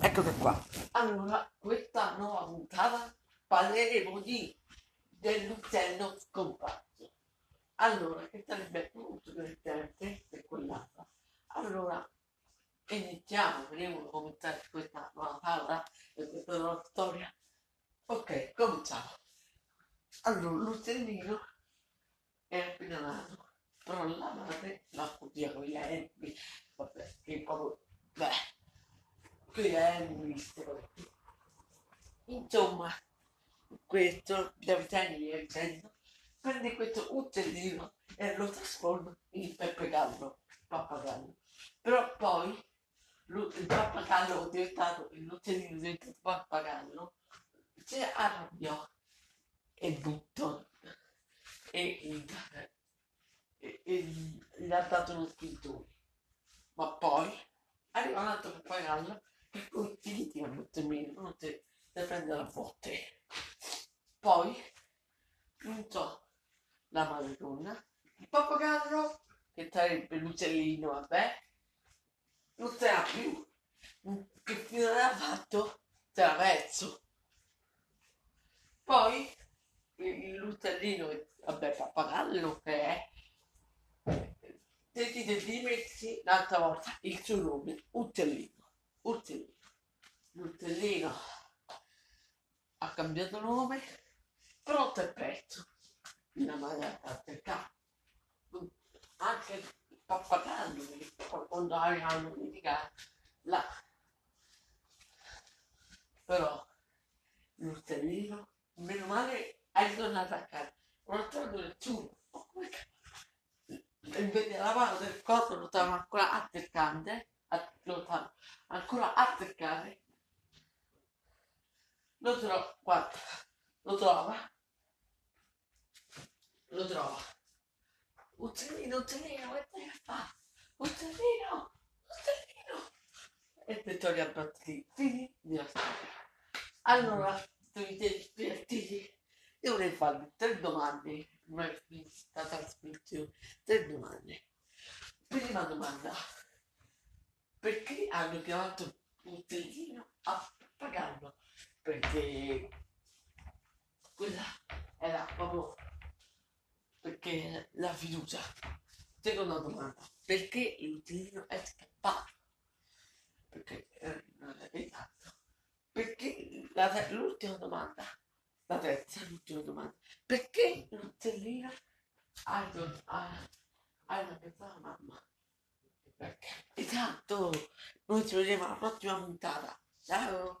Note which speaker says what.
Speaker 1: Eccole qua. Allora, questa nuova puntata parleremo di dell'uccello scomparso. Allora, che sarebbe molto divertente per quell'altra. Allora, iniziamo, vediamo cominciare questa nuova tavola e questa nuova storia. Ok, cominciamo. Allora, l'uccellino è appena nato, però la madre la cucina con gli erbi, vabbè, che proprio, mistero. Insomma, questo Davitani è dicendo, prende questo uccellino e lo trasforma in Peppegallo, pappagallo. Però poi il pappagallo diventato, l'uccellino diventato pappagallo, si arrabbiò e buttò e, e, e gli ha dato uno spintone. Ma poi arriva un altro pappagallo e poi ti litigano molto meno, non ti ti prende la botte. Poi puntò la madonna, il pappagallo, che sarebbe l'uccellino, vabbè, non sarà più. Che fine aveva fatto? Se l'ha perso. Poi l'uccellino, vabbè, pappagallo che è, decide di mettersi l'altra volta il suo nome, uccellino. Uccellino. L'uccellino ha cambiato nome, però è perso. La madre ha cercato. Anche il pappagallo, che quando avevano litigato, là. Però l'uccellino, meno male, è tornato a casa. Non ha trovato nessuno. Invece la mano del corpo lo stavano ancora attaccando, A- lo stavano ancora attaccare. Lo trova, guarda, lo trova, lo trova. Uccellino, uccellino, che stai a fare? Uccellino, uccellino. E Vittoria Battini, fini di storia. Allora, tu mi devi. Io vorrei farvi tre domande, non è questa trasmissione, tre domande. Prima domanda, perché hanno chiamato Uccellino a pagarlo? Perché quella era proprio perché la fiducia. Seconda domanda, perché l'uccellino è scappato? Perché eh, non l'avete fatto. Perché la te- l'ultima domanda, la terza, l'ultima domanda, perché l'uccellino ha, ha, ha pensata mamma? Esatto, noi ci vediamo alla prossima puntata. Ciao!